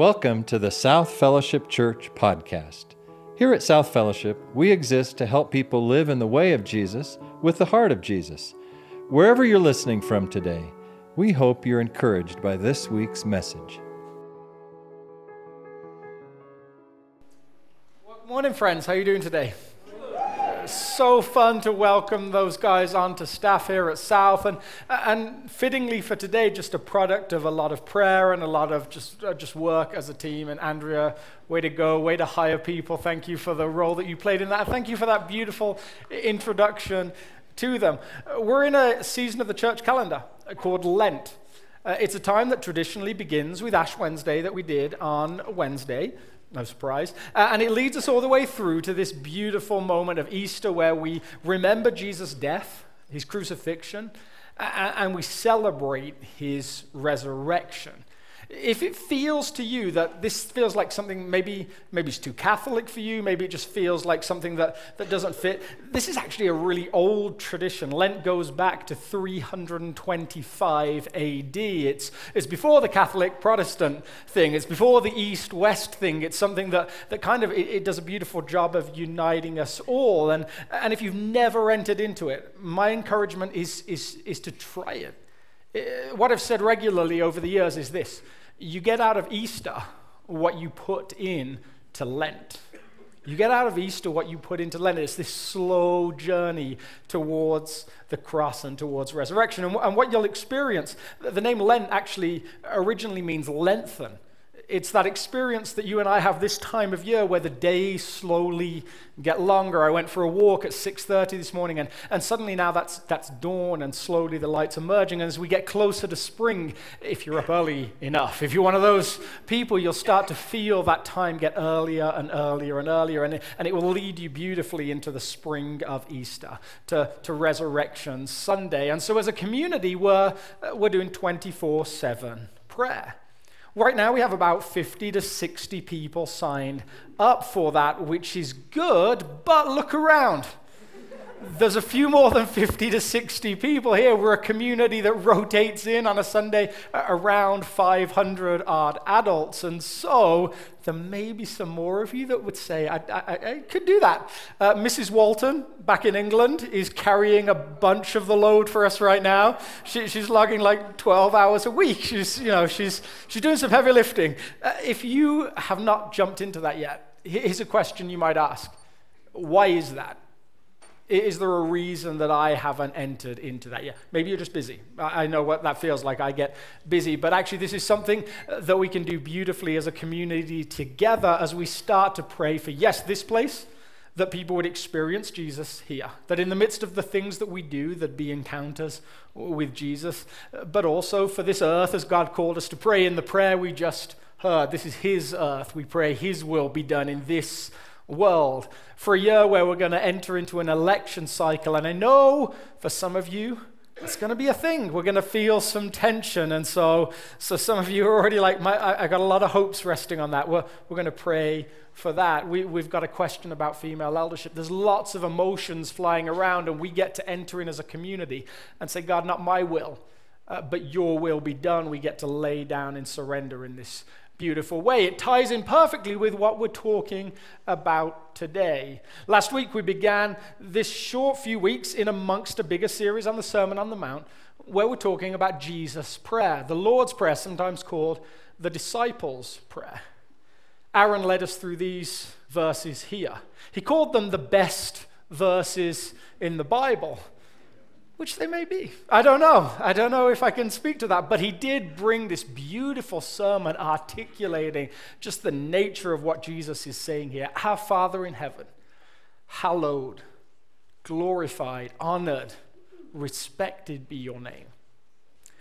Welcome to the South Fellowship Church podcast. Here at South Fellowship, we exist to help people live in the way of Jesus with the heart of Jesus. Wherever you're listening from today, we hope you're encouraged by this week's message. Good morning, friends. How are you doing today? So fun to welcome those guys onto staff here at South, and and fittingly for today, just a product of a lot of prayer and a lot of just uh, just work as a team. And Andrea, way to go, way to hire people. Thank you for the role that you played in that. Thank you for that beautiful introduction to them. We're in a season of the church calendar called Lent. Uh, it's a time that traditionally begins with Ash Wednesday that we did on Wednesday. No surprise. Uh, and it leads us all the way through to this beautiful moment of Easter where we remember Jesus' death, his crucifixion, and we celebrate his resurrection. If it feels to you that this feels like something maybe maybe it's too Catholic for you, maybe it just feels like something that, that doesn't fit, this is actually a really old tradition. Lent goes back to 325 AD. It's, it's before the Catholic Protestant thing, it's before the East West thing. It's something that, that kind of it, it does a beautiful job of uniting us all. And, and if you've never entered into it, my encouragement is, is, is to try it. Uh, what I've said regularly over the years is this you get out of Easter what you put in to Lent. You get out of Easter what you put into Lent. It's this slow journey towards the cross and towards resurrection. And, what you'll experience, the name Lent actually originally means lengthen. It's that experience that you and I have this time of year where the days slowly get longer. I went for a walk at 6:30 this morning and, and suddenly now that's that's dawn and slowly the lights are merging. And as we get closer to spring, if you're up early enough, if you're one of those people, you'll start to feel that time get earlier and earlier and earlier, and it, and it will lead you beautifully into the spring of Easter, to, to Resurrection Sunday. And so as a community, we're, we're doing 24-7 prayer. Right now, we have about 50 to 60 people signed up for that, which is good, but look around. There's a few more than 50 to 60 people here. We're a community that rotates in on a Sunday around 500 odd adults. And so there may be some more of you that would say, I, I, I could do that. Uh, Mrs. Walton, back in England, is carrying a bunch of the load for us right now. She, she's logging like 12 hours a week. She's, you know, she's, she's doing some heavy lifting. Uh, if you have not jumped into that yet, here's a question you might ask Why is that? Is there a reason that I haven't entered into that yet? Maybe you're just busy. I know what that feels like. I get busy. But actually, this is something uh, that we can do beautifully as a community together as we start to pray for, yes, this place, that people would experience Jesus here. That in the midst of the things that we do, there'd be encounters with Jesus. But also for this earth, as God called us to pray in the prayer we just heard. This is His earth. We pray His will be done in this world for a year where we're going to enter into an election cycle. And I know for some of you, it's going to be a thing. We're going to feel some tension. And so, so some of you are already like, I, I got a lot of hopes resting on that. We're, we're going to pray for that. We, we've got a question about female eldership. There's lots of emotions flying around, and we get to enter in as a community and say, God, not my will, uh, but your will be done. We get to lay down and surrender in this beautiful way. It ties in perfectly with what we're talking about today. Last week, we began this short few weeks in amongst a bigger series on the Sermon on the Mount, where we're talking about Jesus' prayer, the Lord's Prayer, sometimes called the disciples' prayer. Aaron led us through these verses here. He called them the best verses in the Bible which they may be. I don't know. I don't know if I can speak to that. But he did bring this beautiful sermon articulating just the nature of what Jesus is saying here. Our Father in heaven, hallowed, glorified, honored, respected be your name.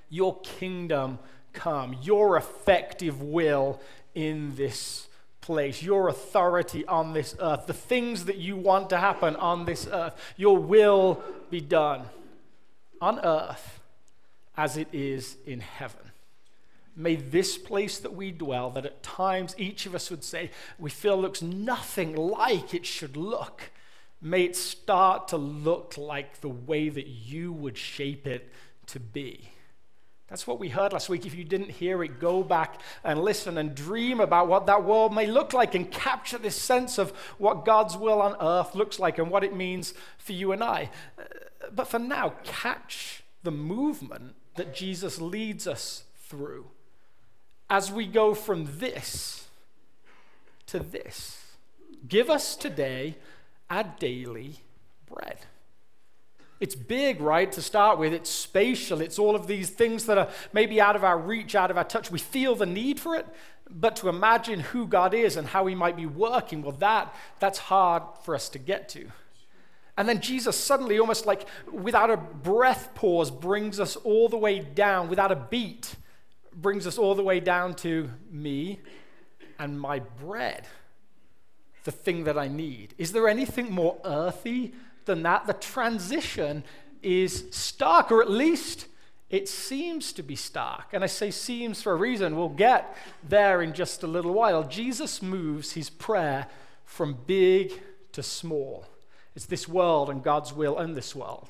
Your kingdom come, your effective will in this place, your authority on this earth, the things that you want to happen on this earth, your will be done on earth as it is in heaven. May this place that we dwell, that at times each of us would say we feel looks nothing like it should look, may it start to look like the way that you would shape it to be. That's what we heard last week. If you didn't hear it, go back and listen and dream about what that world may look like and capture this sense of what God's will on earth looks like and what it means for you and I. Uh, but for now, catch the movement that Jesus leads us through as we go from this to this. Give us today our daily bread. It's big, right, to start with. It's spatial. It's all of these things that are maybe out of our reach, out of our touch. We feel the need for it, but to imagine who God is and how he might be working, well, that, that's hard for us to get to. And then Jesus suddenly, almost like without a breath pause, brings us all the way down, without a beat, brings us all the way down to me and my bread, the thing that I need. Is there anything more earthy than that. The transition is stark, or at least it seems to be stark. And I say seems for a reason. We'll get there in just a little while. Jesus moves his prayer from big to small. It's this world and God's will and this world.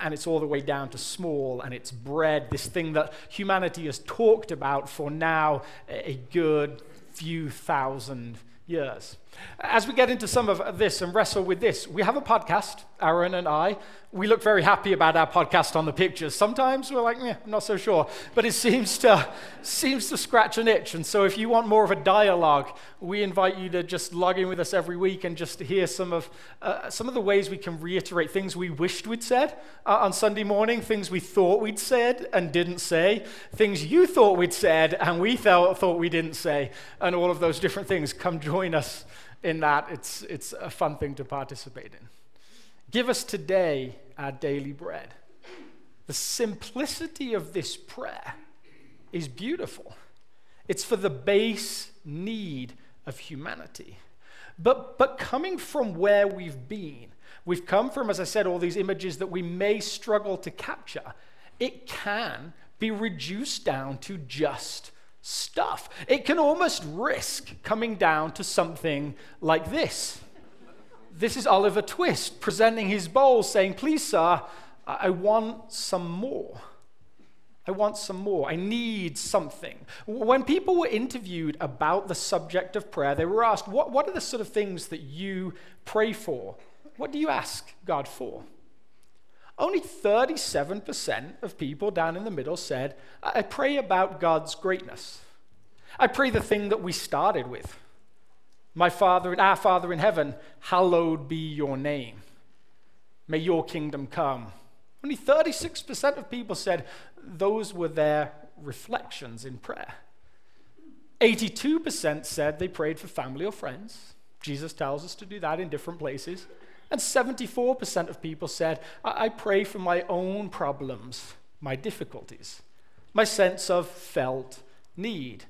And it's all the way down to small, and it's bread, this thing that humanity has talked about for now a good few thousand years. As we get into some of this and wrestle with this, we have a podcast, Aaron and I. We look very happy about our podcast on the pictures. Sometimes we're like, yeah, I'm not so sure. But it seems to, seems to scratch an itch. And so if you want more of a dialogue, we invite you to just log in with us every week and just hear some of, uh, some of the ways we can reiterate things we wished we'd said uh, on Sunday morning, things we thought we'd said and didn't say, things you thought we'd said and we thought we didn't say, and all of those different things. Come join us in that. It's, it's a fun thing to participate in. Give us today our daily bread. The simplicity of this prayer is beautiful. It's for the base need of humanity. But, but coming from where we've been, we've come from, as I said, all these images that we may struggle to capture. It can be reduced down to just stuff. It can almost risk coming down to something like this. This is Oliver Twist presenting his bowl, saying, Please, sir, I want some more. I want some more. I need something. When people were interviewed about the subject of prayer, they were asked, What, what are the sort of things that you pray for? What do you ask God for? Only 37% of people down in the middle said, I pray about God's greatness. I pray the thing that we started with. My Father, our Father in heaven, hallowed be your name. May your kingdom come. Only 36% of people said those were their reflections in prayer. 82% said they prayed for family or friends. Jesus tells us to do that in different places. And 74% of people said, I, I pray for my own problems, my difficulties, my sense of felt need.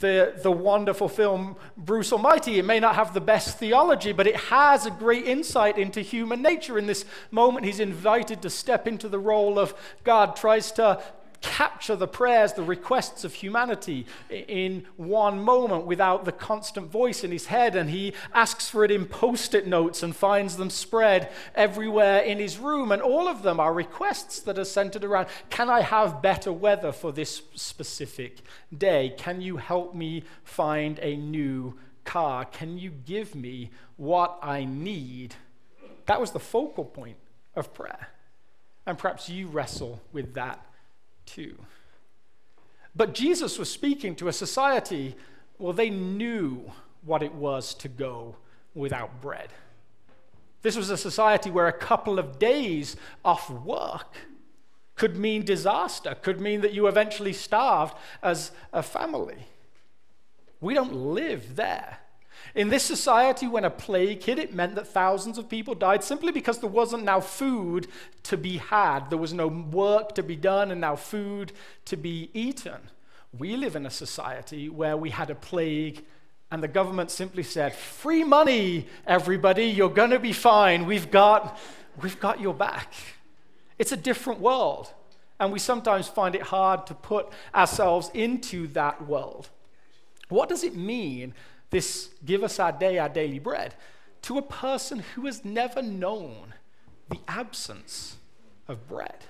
The, the wonderful film Bruce Almighty, it may not have the best theology, but it has a great insight into human nature. In this moment, he's invited to step into the role of God, tries to capture the prayers, the requests of humanity in one moment without the constant voice in his head. And he asks for it in post it notes and finds them spread everywhere in his room. And all of them are requests that are centered around can I have better weather for this specific day? Can you help me find a new car? Can you give me what I need? That was the focal point of prayer. And perhaps you wrestle with that too. But Jesus was speaking to a society, well, they knew what it was to go without bread. This was a society where a couple of days off work could mean disaster, could mean that you eventually starved as a family. We don't live there. In this society, when a plague hit, it meant that thousands of people died simply because there wasn't now food to be had. There was no work to be done and now food to be eaten. We live in a society where we had a plague and the government simply said, Free money, everybody, you're going to be fine. We've got, we've got your back. It's a different world. And we sometimes find it hard to put ourselves into that world. What does it mean this give us our day, our daily bread, to a person who has never known the absence of bread.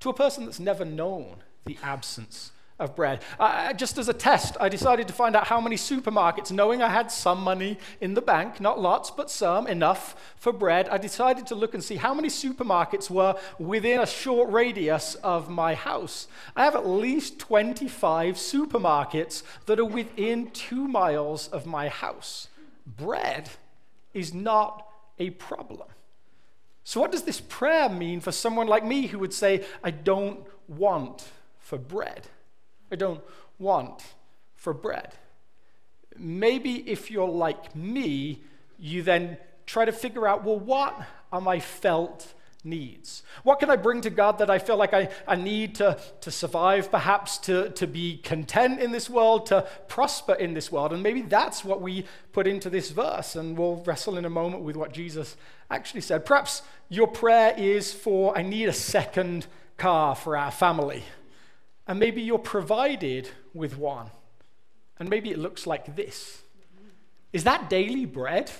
To a person that's never known the absence of bread. Uh, just as a test, I decided to find out how many supermarkets, knowing I had some money in the bank, not lots, but some, enough for bread, I decided to look and see how many supermarkets were within a short radius of my house. I have at least 25 supermarkets that are within two miles of my house. Bread is not a problem. So, what does this prayer mean for someone like me who would say, I don't want for bread? I don't want for bread. Maybe if you're like me, you then try to figure out well, what are my felt needs? What can I bring to God that I feel like I, I need to, to survive, perhaps to, to be content in this world, to prosper in this world? And maybe that's what we put into this verse, and we'll wrestle in a moment with what Jesus actually said. Perhaps your prayer is for I need a second car for our family. And maybe you're provided with one. And maybe it looks like this. Is that daily bread?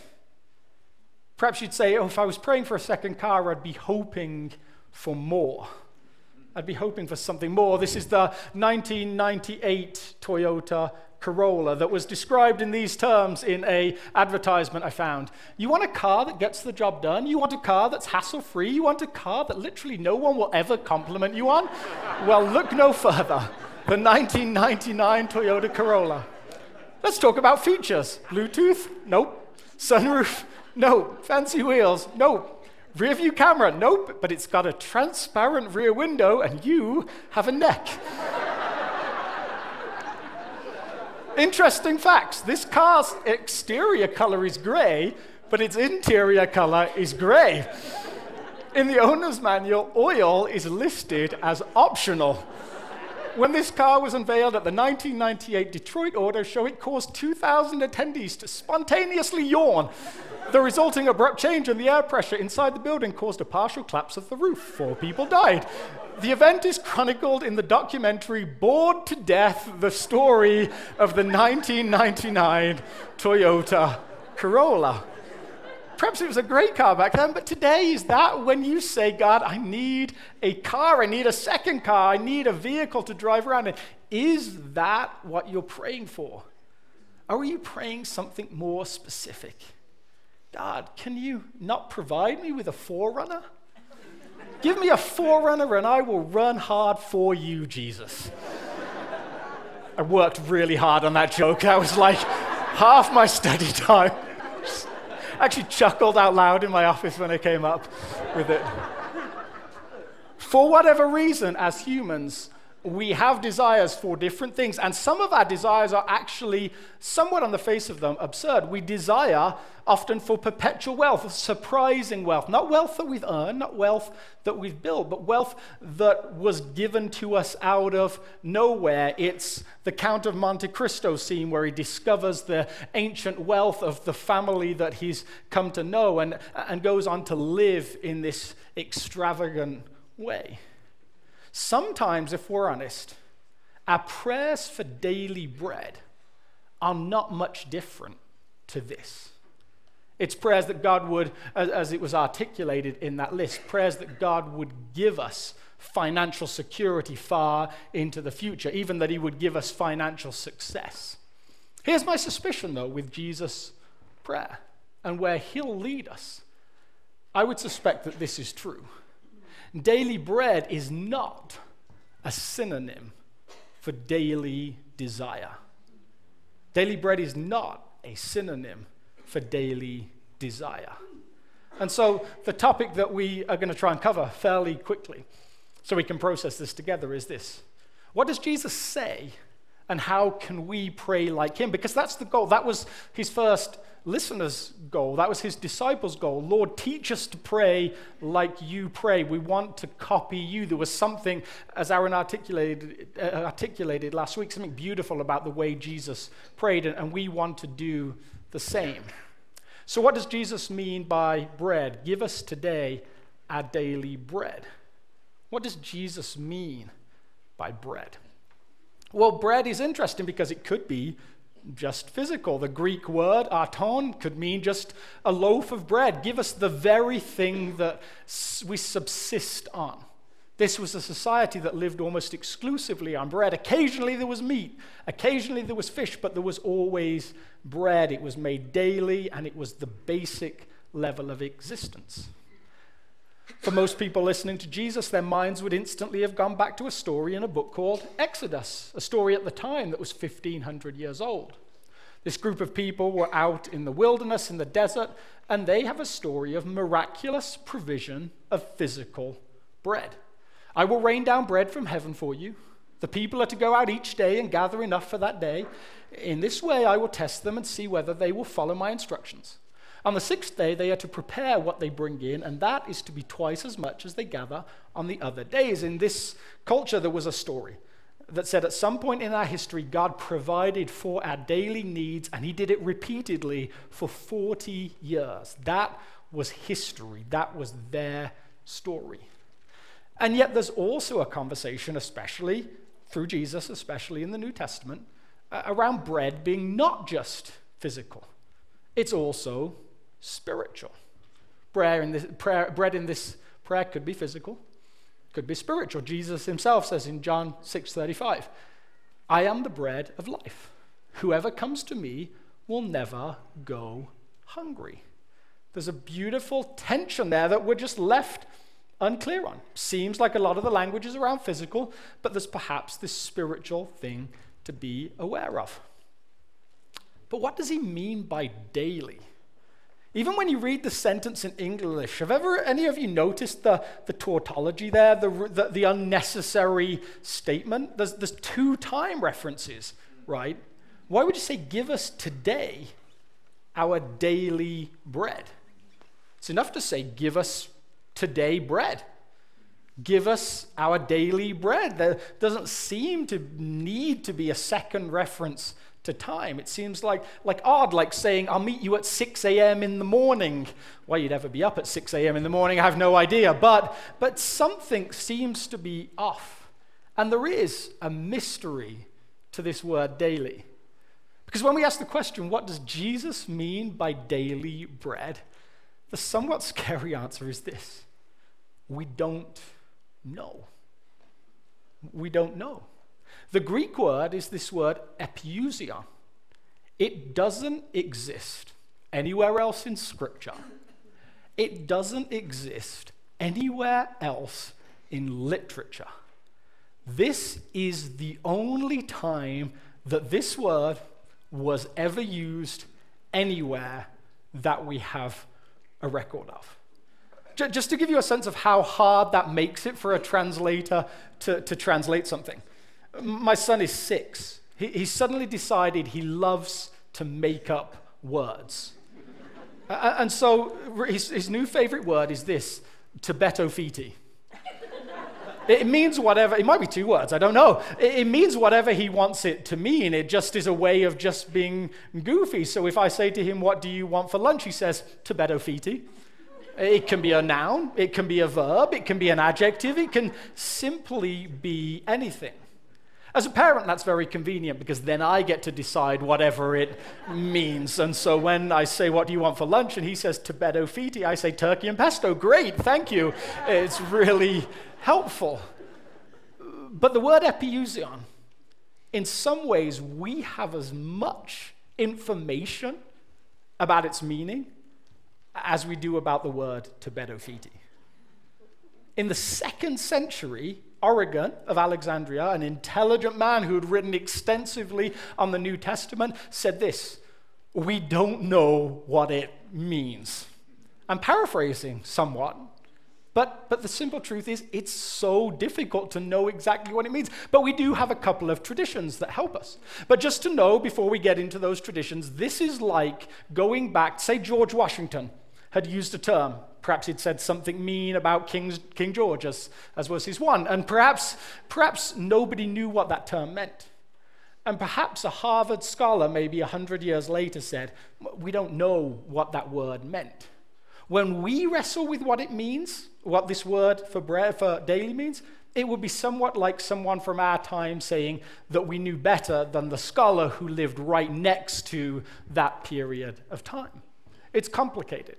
Perhaps you'd say, oh, if I was praying for a second car, I'd be hoping for more. I'd be hoping for something more. This is the 1998 Toyota Corolla that was described in these terms in a advertisement I found. You want a car that gets the job done? You want a car that's hassle-free? You want a car that literally no one will ever compliment you on? well, look no further. The 1999 Toyota Corolla. Let's talk about features. Bluetooth? Nope. Sunroof? No. Fancy wheels? Nope. Rear view camera? Nope. But it's got a transparent rear window and you have a neck. Interesting facts. This car's exterior color is gray, but its interior color is gray. In the owner's manual, oil is listed as optional. When this car was unveiled at the 1998 Detroit Auto Show, it caused 2,000 attendees to spontaneously yawn. The resulting abrupt change in the air pressure inside the building caused a partial collapse of the roof. Four people died. The event is chronicled in the documentary Bored to Death The Story of the 1999 Toyota Corolla. Perhaps it was a great car back then, but today is that when you say, God, I need a car, I need a second car, I need a vehicle to drive around in. Is that what you're praying for? Or are you praying something more specific? God, can you not provide me with a 4Runner? Give me a 4Runner and I will run hard for you, Jesus. I worked really hard on that joke. That was like half my study time. I actually chuckled out loud in my office when I came up with it. For whatever reason, as humans, we have desires for different things, and some of our desires are actually somewhat on the face of them absurd. We desire often for perpetual wealth, surprising wealth, not wealth that we've earned, not wealth that we've built, but wealth that was given to us out of nowhere. It's the Count of Monte Cristo scene where he discovers the ancient wealth of the family that he's come to know and, and goes on to live in this extravagant way. Sometimes, if we're honest, our prayers for daily bread are not much different to this. It's prayers that God would, as, it was articulated in that list, prayers that God would give us financial security far into the future, even that He would give us financial success. Here's my suspicion, though, with Jesus' prayer and where He'll lead us. I would suspect that this is true. Daily bread is not a synonym for daily desire. Daily bread is not a synonym for daily desire. And so, the topic that we are going to try and cover fairly quickly, so we can process this together, is this What does Jesus say, and how can we pray like him? Because that's the goal. That was his first listener's goal. That was his disciples' goal. Lord, teach us to pray like you pray. We want to copy you. There was something, as Aaron articulated, uh, articulated last week, something beautiful about the way Jesus prayed, and we want to do the same. So, what does Jesus mean by bread? Give us today our daily bread. What does Jesus mean by bread? Well, bread is interesting because it could be just physical. The Greek word arton could mean just a loaf of bread. Give us the very thing that we subsist on. This was a society that lived almost exclusively on bread. Occasionally there was meat, occasionally there was fish, but there was always bread. It was made daily, and it was the basic level of existence. For most people listening to Jesus, their minds would instantly have gone back to a story in a book called Exodus, a story at the time that was 1500 years old. This group of people were out in the wilderness, in the desert, and they have a story of miraculous provision of physical bread. I will rain down bread from heaven for you. The people are to go out each day and gather enough for that day. In this way, I will test them and see whether they will follow my instructions. On the sixth day, they are to prepare what they bring in, and that is to be twice as much as they gather on the other days. In this culture, there was a story that said at some point in our history, God provided for our daily needs, and He did it repeatedly for 40 years. That was history, that was their story. And yet, there's also a conversation, especially through Jesus, especially in the New Testament, around bread being not just physical, it's also spiritual. Prayer in this, prayer, bread in this prayer could be physical, could be spiritual. Jesus himself says in John 6:35, "I am the bread of life. Whoever comes to me will never go hungry." There's a beautiful tension there that we're just left unclear on. Seems like a lot of the language is around physical, but there's perhaps this spiritual thing to be aware of. But what does he mean by daily? Even when you read the sentence in English, have ever any of you noticed the, the tautology there, the, the, the unnecessary statement? There's, there's two time references, right? Why would you say, give us today our daily bread? It's enough to say, give us today bread. Give us our daily bread. There doesn't seem to need to be a second reference to time. It seems like, like odd, like saying, I'll meet you at 6 a.m. in the morning. Why you'd ever be up at 6 a.m. in the morning, I have no idea. But, but something seems to be off. And there is a mystery to this word daily. Because when we ask the question, what does Jesus mean by daily bread? The somewhat scary answer is this we don't know. We don't know. The Greek word is this word epiousion. It doesn't exist anywhere else in Scripture. It doesn't exist anywhere else in literature. This is the only time that this word was ever used anywhere that we have a record of. Just to give you a sense of how hard that makes it for a translator to, to translate something. My son is six. He, he suddenly decided he loves to make up words. and so his, his new favorite word is this Tibeto Fiti. It means whatever, it might be two words, I don't know. It, it, means whatever he wants it to mean. It just is a way of just being goofy. So if I say to him, What do you want for lunch? He says, Tibeto Fiti. It can be a noun, it can be a verb, it can be an adjective, it can simply be anything. As a parent, that's very convenient because then I get to decide whatever it means. And so when I say, What do you want for lunch? and he says, Tibeto fiti, I say, Turkey and pesto. Great, thank you. It's really helpful. But the word epiousion, in some ways, we have as much information about its meaning as we do about the word Tibeto fiti. In the second century, Origen of Alexandria, an intelligent man who had written extensively on the New Testament, said this We don't know what it means. I'm paraphrasing somewhat, but, but the simple truth is, it's so difficult to know exactly what it means. But we do have a couple of traditions that help us. But just to know before we get into those traditions, this is like going back, say, George Washington had used a term. Perhaps he'd said something mean about King, King George, as, as was his one. And perhaps, perhaps nobody knew what that term meant. And perhaps a Harvard scholar, maybe 100 years later, said, We don't know what that word meant. When we wrestle with what it means, what this word for, for daily means, it would be somewhat like someone from our time saying that we knew better than the scholar who lived right next to that period of time. It's complicated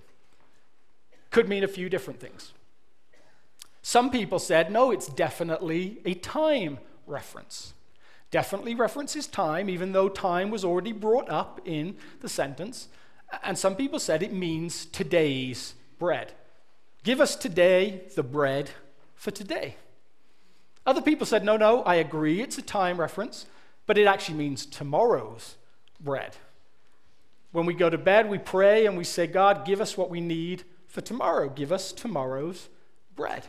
could mean a few different things. Some people said, no, it's definitely a time reference. Definitely references time, even though time was already brought up in the sentence. And some people said it means today's bread. Give us today the bread for today. Other people said, no, no, I agree, it's a time reference, but it actually means tomorrow's bread. When we go to bed, we pray and we say, God, give us what we need for tomorrow. Give us tomorrow's bread.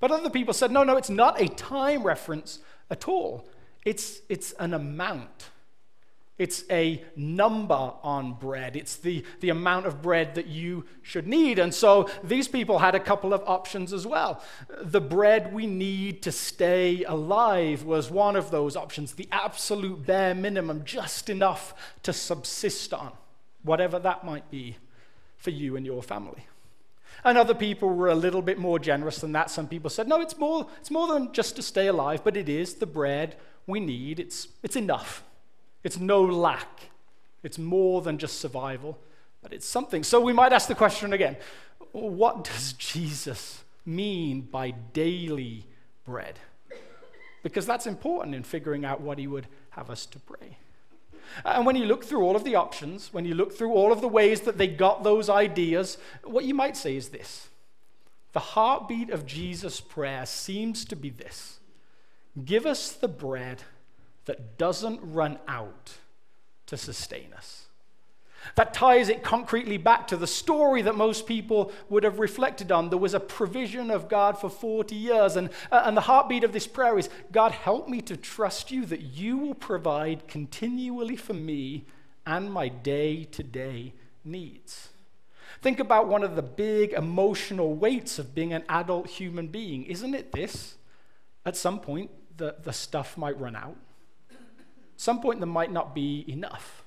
But other people said, no, no, it's not a time reference at all. It's, it's an amount. It's a number on bread. It's the, the amount of bread that you should need. And so these people had a couple of options as well. The bread we need to stay alive was one of those options, the absolute bare minimum, just enough to subsist on, whatever that might be for you and your family. And other people were a little bit more generous than that. Some people said, no, it's more, it's more than just to stay alive, but it is the bread we need. It's, it's enough. It's no lack. It's more than just survival, but it's something. So we might ask the question again what does Jesus mean by daily bread? Because that's important in figuring out what he would have us to pray. And when you look through all of the options, when you look through all of the ways that they got those ideas, what you might say is this the heartbeat of Jesus' prayer seems to be this Give us the bread that doesn't run out to sustain us. That ties it concretely back to the story that most people would have reflected on. There was a provision of God for 40 years, and, uh, and the heartbeat of this prayer is God, help me to trust you that you will provide continually for me and my day to day needs. Think about one of the big emotional weights of being an adult human being. Isn't it this? At some point, the, the stuff might run out. At some point, there might not be enough.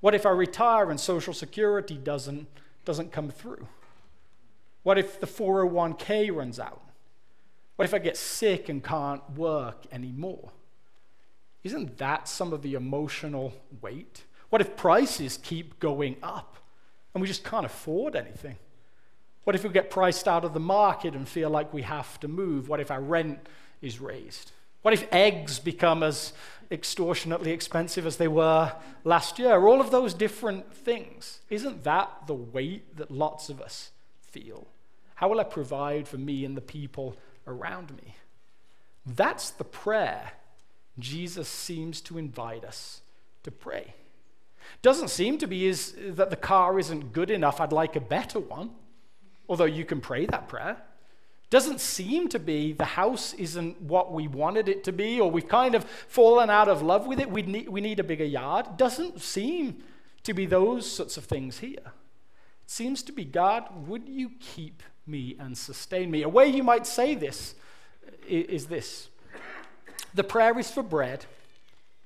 What if I retire and Social Security doesn't, doesn't come through? What if the 401k runs out? What if I get sick and can't work anymore? Isn't that some of the emotional weight? What if prices keep going up and we just can't afford anything? What if we get priced out of the market and feel like we have to move? What if our rent is raised? What if eggs become as extortionately expensive as they were last year? All of those different things. Isn't that the weight that lots of us feel? How will I provide for me and the people around me? That's the prayer Jesus seems to invite us to pray. Doesn't seem to be is that the car isn't good enough, I'd like a better one. Although you can pray that prayer. Doesn't seem to be the house isn't what we wanted it to be, or we've kind of fallen out of love with it. We need, we need a bigger yard. Doesn't seem to be those sorts of things here. It seems to be God, would you keep me and sustain me? A way you might say this uh, is this the prayer is for bread,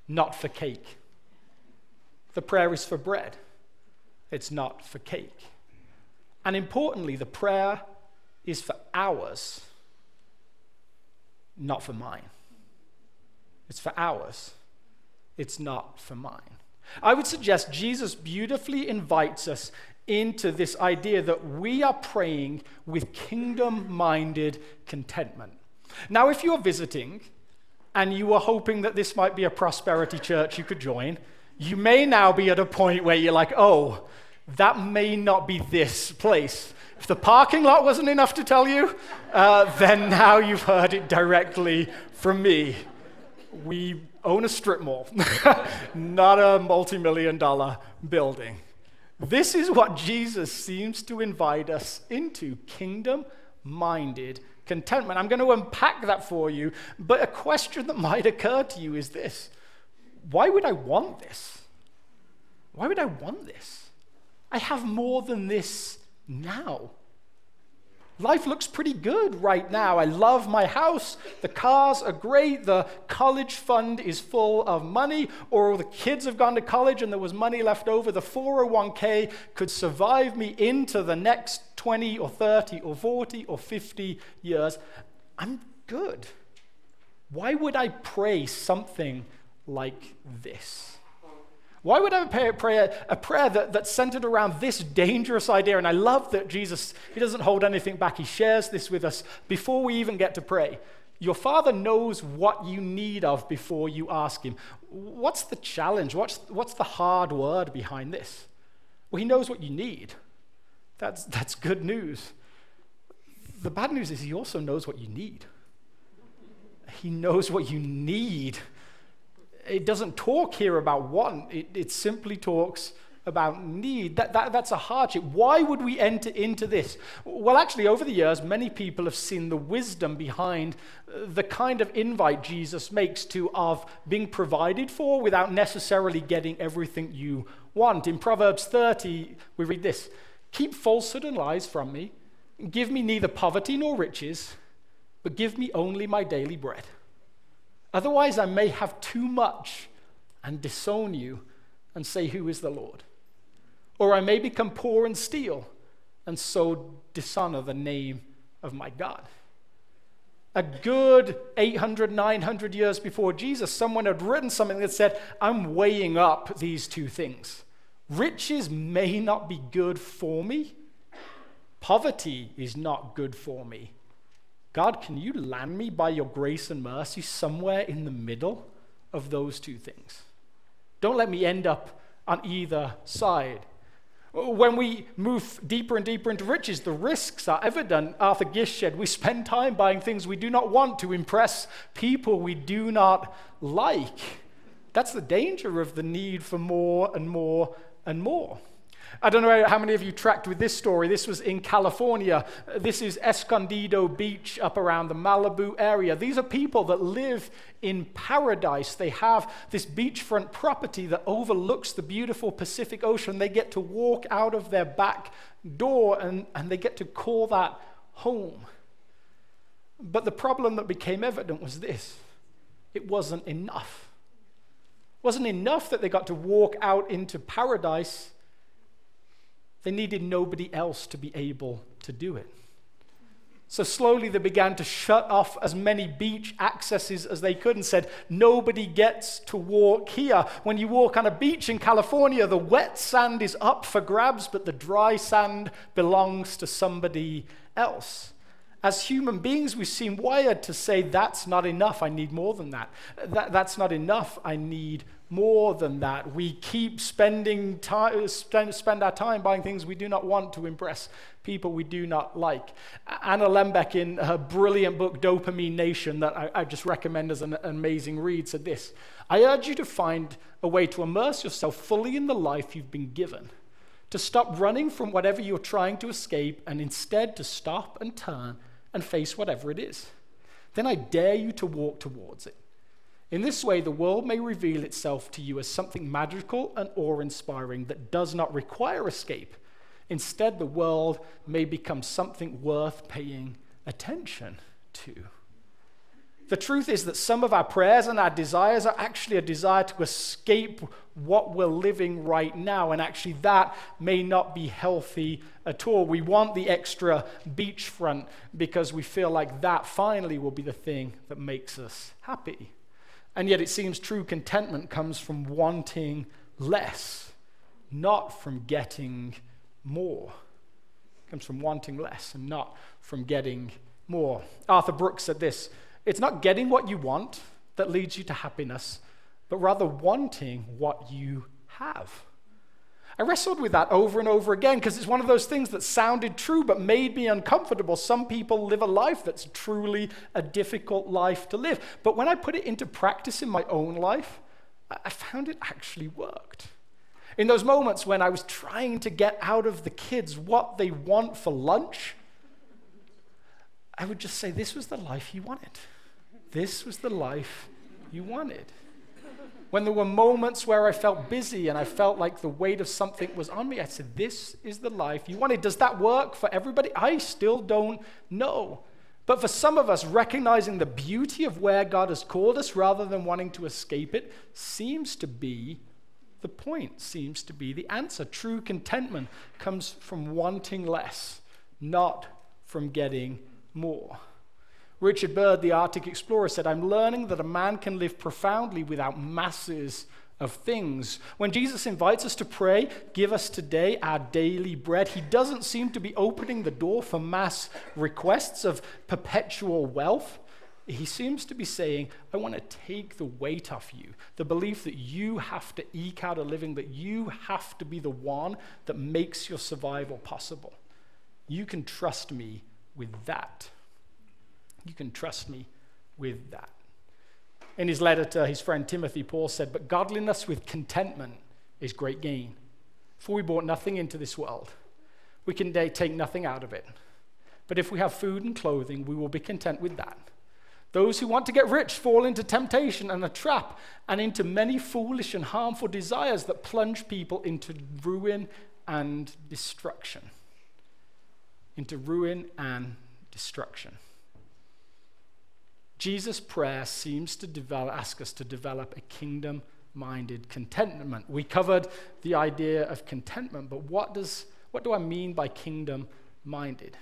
not for cake. The prayer is for bread, it's not for cake. And importantly, the prayer is for ours, not for mine. It's for ours, it's not for mine. I would suggest Jesus beautifully invites us into this idea that we are praying with kingdom minded contentment. Now, if you're visiting and you were hoping that this might be a prosperity church you could join, you may now be at a point where you're like, oh, that may not be this place. If the parking lot wasn't enough to tell you, uh, then now you've heard it directly from me. We own a strip mall, not a multi million dollar building. This is what Jesus seems to invite us into kingdom minded contentment. I'm going to unpack that for you, but a question that might occur to you is this Why would I want this? Why would I want this? I have more than this now. Life looks pretty good right now. I love my house. The cars are great. The college fund is full of money, or the kids have gone to college and there was money left over. The 401k could survive me into the next 20 or 30 or 40 or 50 years. I'm good. Why would I pray something like this? Why would I pray, a, a prayer that, that's centered around this dangerous idea? And I love that Jesus, he doesn't hold anything back. He shares this with us before we even get to pray. Your Father knows what you need of before you ask Him. What's the challenge? What's, what's the hard word behind this? Well, He knows what you need. That's, that's good news. The bad news is He also knows what you need. He knows what you need it doesn't talk here about want, it, it simply talks about need. That, that, that's a hardship. Why would we enter into this? Well, actually, over the years, many people have seen the wisdom behind uh, the kind of invite Jesus makes to of being provided for without necessarily getting everything you want. In Proverbs 30, we read this Keep falsehood and lies from me. Give me neither poverty nor riches, but give me only my daily bread. Otherwise, I may have too much and disown you and say, Who is the Lord? Or I may become poor and steal and so dishonor the name of my God. A good 800, 900 years before Jesus, someone had written something that said, I'm weighing up these two things. Riches may not be good for me, poverty is not good for me. God, can you land me by your grace and mercy somewhere in the middle of those two things? Don't let me end up on either side. When we move deeper and deeper into riches, the risks are evident. Arthur Gish said, We spend time buying things we do not want to impress people we do not like. That's the danger of the need for more and more and more. I don't know how many of you tracked with this story. This was in California. This is Escondido Beach up around the Malibu area. These are people that live in paradise. They have this beachfront property that overlooks the beautiful Pacific Ocean. They get to walk out of their back door and, and they get to call that home. But the problem that became evident was this it wasn't enough. It wasn't enough that they got to walk out into paradise they needed nobody else to be able to do it. So slowly they began to shut off as many beach accesses as they could and said, Nobody gets to walk here. When you walk on a beach in California, the wet sand is up for grabs, but the dry sand belongs to somebody else. As human beings, we seem wired to say, That's not enough. I need more than that. that that's not enough. I need more than that. We keep spending time, spend, our time buying things we do not want to impress people we do not like. Anna Lembke, in her brilliant book, Dopamine Nation, that I, I just recommend as an amazing read, said this I urge you to find a way to immerse yourself fully in the life you've been given, to stop running from whatever you're trying to escape, and instead to stop and turn and face whatever it is. Then I dare you to walk towards it. In this way, the world may reveal itself to you as something magical and awe inspiring that does not require escape. Instead, the world may become something worth paying attention to. The truth is that some of our prayers and our desires are actually a desire to escape what we're living right now, and actually, that may not be healthy at all. We want the extra beachfront because we feel like that finally will be the thing that makes us happy. And yet it seems true contentment comes from wanting less, not from getting more. It comes from wanting less and not from getting more. Arthur Brooks said this It's not getting what you want that leads you to happiness, but rather wanting what you have. I wrestled with that over and over again because it's one of those things that sounded true but made me uncomfortable. Some people live a life that's truly a difficult life to live. But when I put it into practice in my own life, I found it actually worked. In those moments when I was trying to get out of the kids what they want for lunch, I would just say, This was the life you wanted. This was the life you wanted when there were moments where I felt busy and I felt like the weight of something was on me, I said, This is the life you wanted. Does that work for everybody? I still don't know. But for some of us, recognizing the beauty of where God has called us rather than wanting to escape it seems to be the point, seems to be the answer. True contentment comes from wanting less, not from getting more. Richard Byrd, the Arctic explorer, said, I'm learning that a man can live profoundly without masses of things. When Jesus invites us to pray, give us today our daily bread, he doesn't seem to be opening the door for mass requests of perpetual wealth. He seems to be saying, I want to take the weight off you, the belief that you have to eke out a living, that you have to be the one that makes your survival possible. You can trust me with that. You can trust me with that. In his letter to his friend Timothy, Paul said, But godliness with contentment is great gain. For we brought nothing into this world, we can take nothing out of it. But if we have food and clothing, we will be content with that. Those who want to get rich fall into temptation and a trap and into many foolish and harmful desires that plunge people into ruin and destruction. Into ruin and destruction. Jesus' prayer seems to develop, ask us to develop a kingdom minded contentment. We covered the idea of contentment, but what, does, what do I mean by kingdom minded?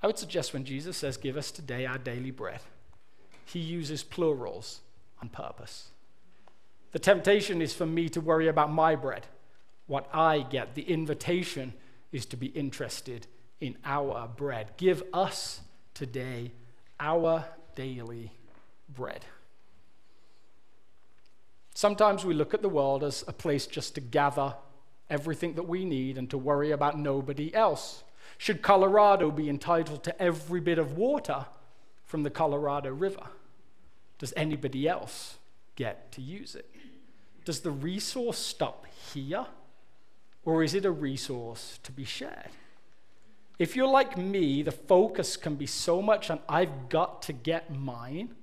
I would suggest when Jesus says, Give us today our daily bread, he uses plurals on purpose. The temptation is for me to worry about my bread, what I get. The invitation is to be interested in our bread. Give us today our daily bread. Sometimes we look at the world as a place just to gather everything that we need and to worry about nobody else. Should Colorado be entitled to every bit of water from the Colorado River? Does anybody else get to use it? Does the resource stop here? Or is it a resource to be shared? If you're like me, the focus can be so much on I've got to get mine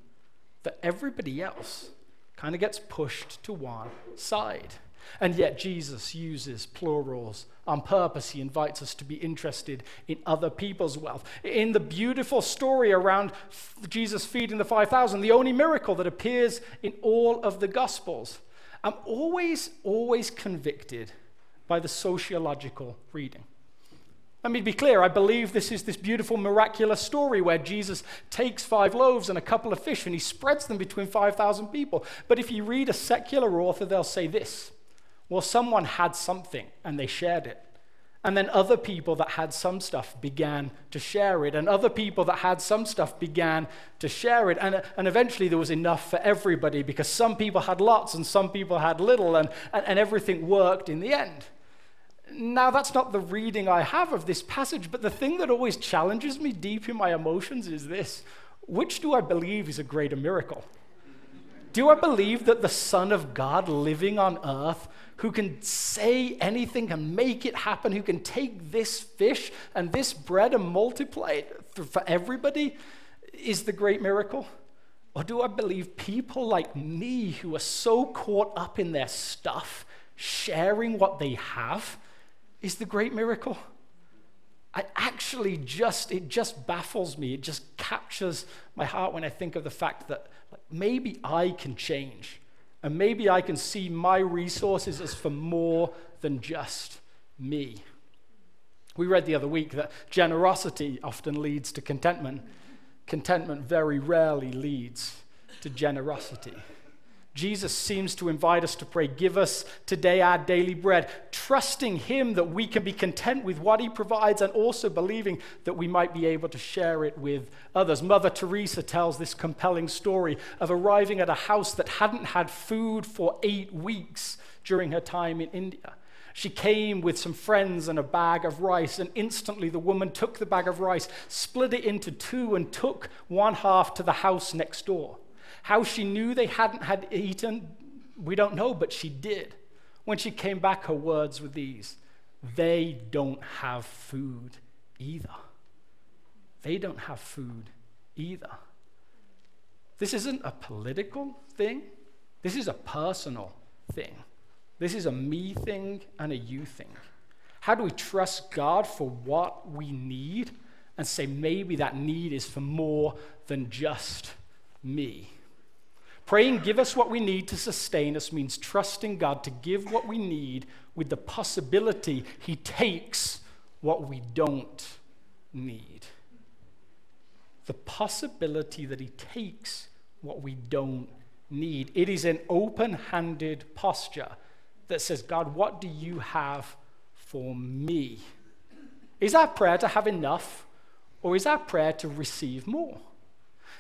that everybody else kind of gets pushed to one side. And yet, Jesus uses plurals on purpose. He invites us to be interested in other people's wealth. In the beautiful story around Jesus feeding the 5,000, the only miracle that appears in all of the Gospels, I'm always, always convicted by the sociological reading. Let me be clear, I believe this is this beautiful, miraculous story where Jesus takes five loaves and a couple of fish and he spreads them between 5,000 people. But if you read a secular author, they'll say this well, someone had something and they shared it. And then other people that had some stuff began to share it. And other people that had some stuff began to share it. And, and eventually there was enough for everybody because some people had lots and some people had little, and, and, and everything worked in the end. Now, that's not the reading I have of this passage, but the thing that always challenges me deep in my emotions is this which do I believe is a greater miracle? Do I believe that the Son of God living on earth, who can say anything and make it happen, who can take this fish and this bread and multiply it for everybody, is the great miracle? Or do I believe people like me who are so caught up in their stuff, sharing what they have, is the great miracle. I actually just, it just baffles me. It just captures my heart when I think of the fact that maybe I can change. And maybe I can see my resources as for more than just me. We read the other week that generosity often leads to contentment. Contentment very rarely leads to generosity. Jesus seems to invite us to pray, Give us today our daily bread, trusting Him that we can be content with what He provides and also believing that we might be able to share it with others. Mother Teresa tells this compelling story of arriving at a house that hadn't had food for eight weeks during her time in India. She came with some friends and a bag of rice, and instantly the woman took the bag of rice, split it into two, and took one half to the house next door. How she knew they hadn't had eaten, we don't know, but she did. When she came back, her words were these They don't have food either. They don't have food either. This isn't a political thing, this is a personal thing. This is a me thing and a you thing. How do we trust God for what we need and say maybe that need is for more than just me? Praying, give us what we need to sustain us, means trusting God to give what we need with the possibility He takes what we don't need. The possibility that He takes what we don't need. It is an open handed posture that says, God, what do you have for me? Is our prayer to have enough, or is our prayer to receive more?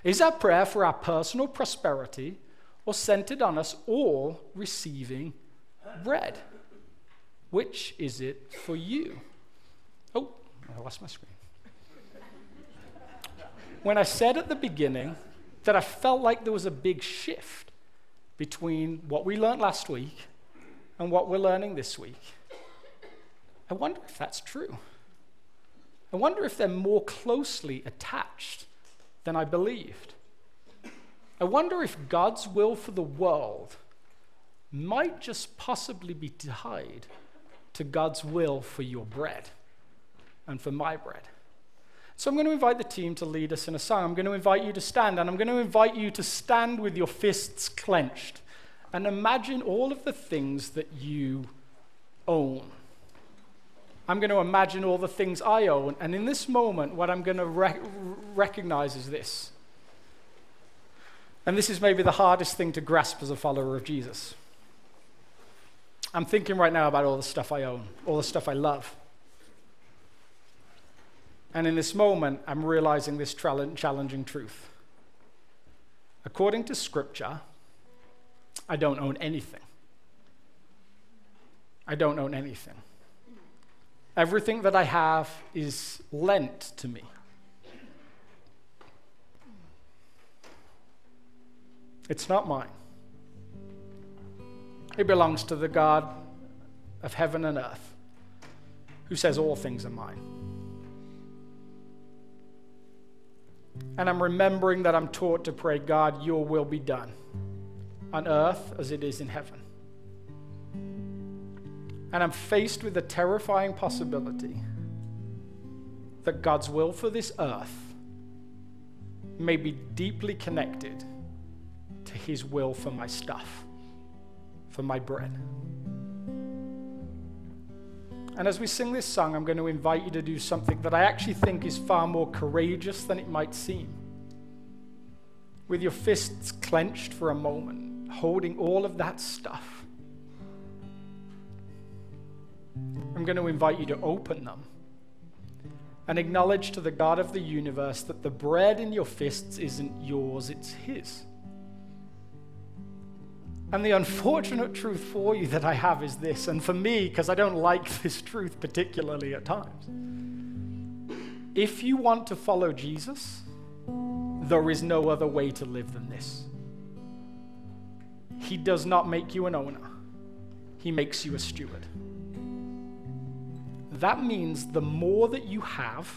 Is our prayer for our personal prosperity, or centered on us all receiving bread? Which is it for you? Oh, I lost my screen. When I said at the beginning that I felt like there was a big shift between what we learned last week and what we're learning this week, I wonder if that's true. I wonder if they're more closely attached than I believed. I wonder if God's will for the world might just possibly be tied to God's will for your bread and for my bread. So I'm going to invite the team to lead us in a song. I'm going to invite you to stand, and I'm going to invite you to stand with your fists clenched and imagine all of the things that you own. I'm going to imagine all the things I own, and in this moment, what I'm going to rec- recognize is this. And this is maybe the hardest thing to grasp as a follower of Jesus. I'm thinking right now about all the stuff I own, all the stuff I love. And in this moment, I'm realizing this challenging truth. According to Scripture, I don't own anything. I don't own anything. Everything that I have is lent to me. It's not mine. It belongs to the God of heaven and earth who says, All things are mine. And I'm remembering that I'm taught to pray, God, your will be done on earth as it is in heaven. And I'm faced with the terrifying possibility that God's will for this earth may be deeply connected to his will for my stuff, for my bread. And as we sing this song, I'm going to invite you to do something that I actually think is far more courageous than it might seem. With your fists clenched for a moment, holding all of that stuff, I'm going to invite you to open them and acknowledge to the God of the universe that the bread in your fists isn't yours, it's His. And the unfortunate truth for you that I have is this, and for me, because I don't like this truth particularly at times. If you want to follow Jesus, there is no other way to live than this. He does not make you an owner, He makes you a steward. That means the more that you have,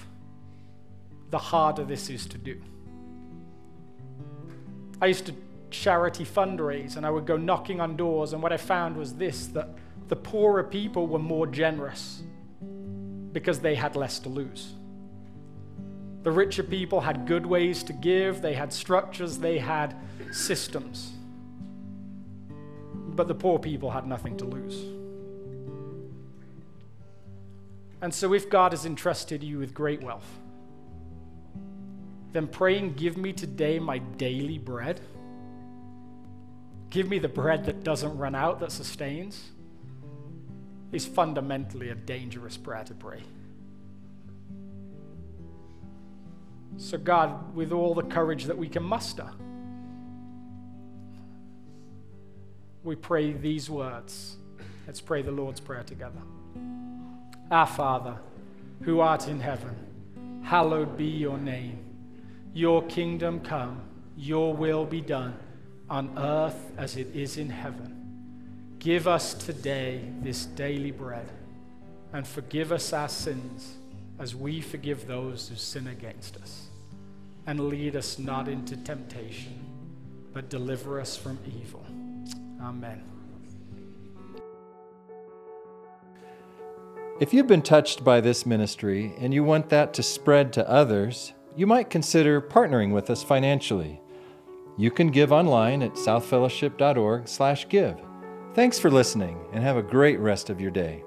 the harder this is to do. I used to charity fundraise and I would go knocking on doors. And what I found was this that the poorer people were more generous because they had less to lose. The richer people had good ways to give, they had structures, they had systems. But the poor people had nothing to lose. And so, if God has entrusted you with great wealth, then praying, Give me today my daily bread give me the bread that doesn't run out, that sustains, is fundamentally a dangerous prayer to pray. So, God, with all the courage that we can muster, we pray these words. Let's pray the Lord's Prayer together. Our Father, who art in heaven, hallowed be your name. Your kingdom come, your will be done on earth as it is in heaven. Give us today this daily bread, and forgive us our sins as we forgive those who sin against us. And lead us not into temptation, but deliver us from evil. Amen. If you've been touched by this ministry and you want that to spread to others, you might consider partnering with us financially. You can give online at southfellowship.org/give. Thanks for listening and have a great rest of your day.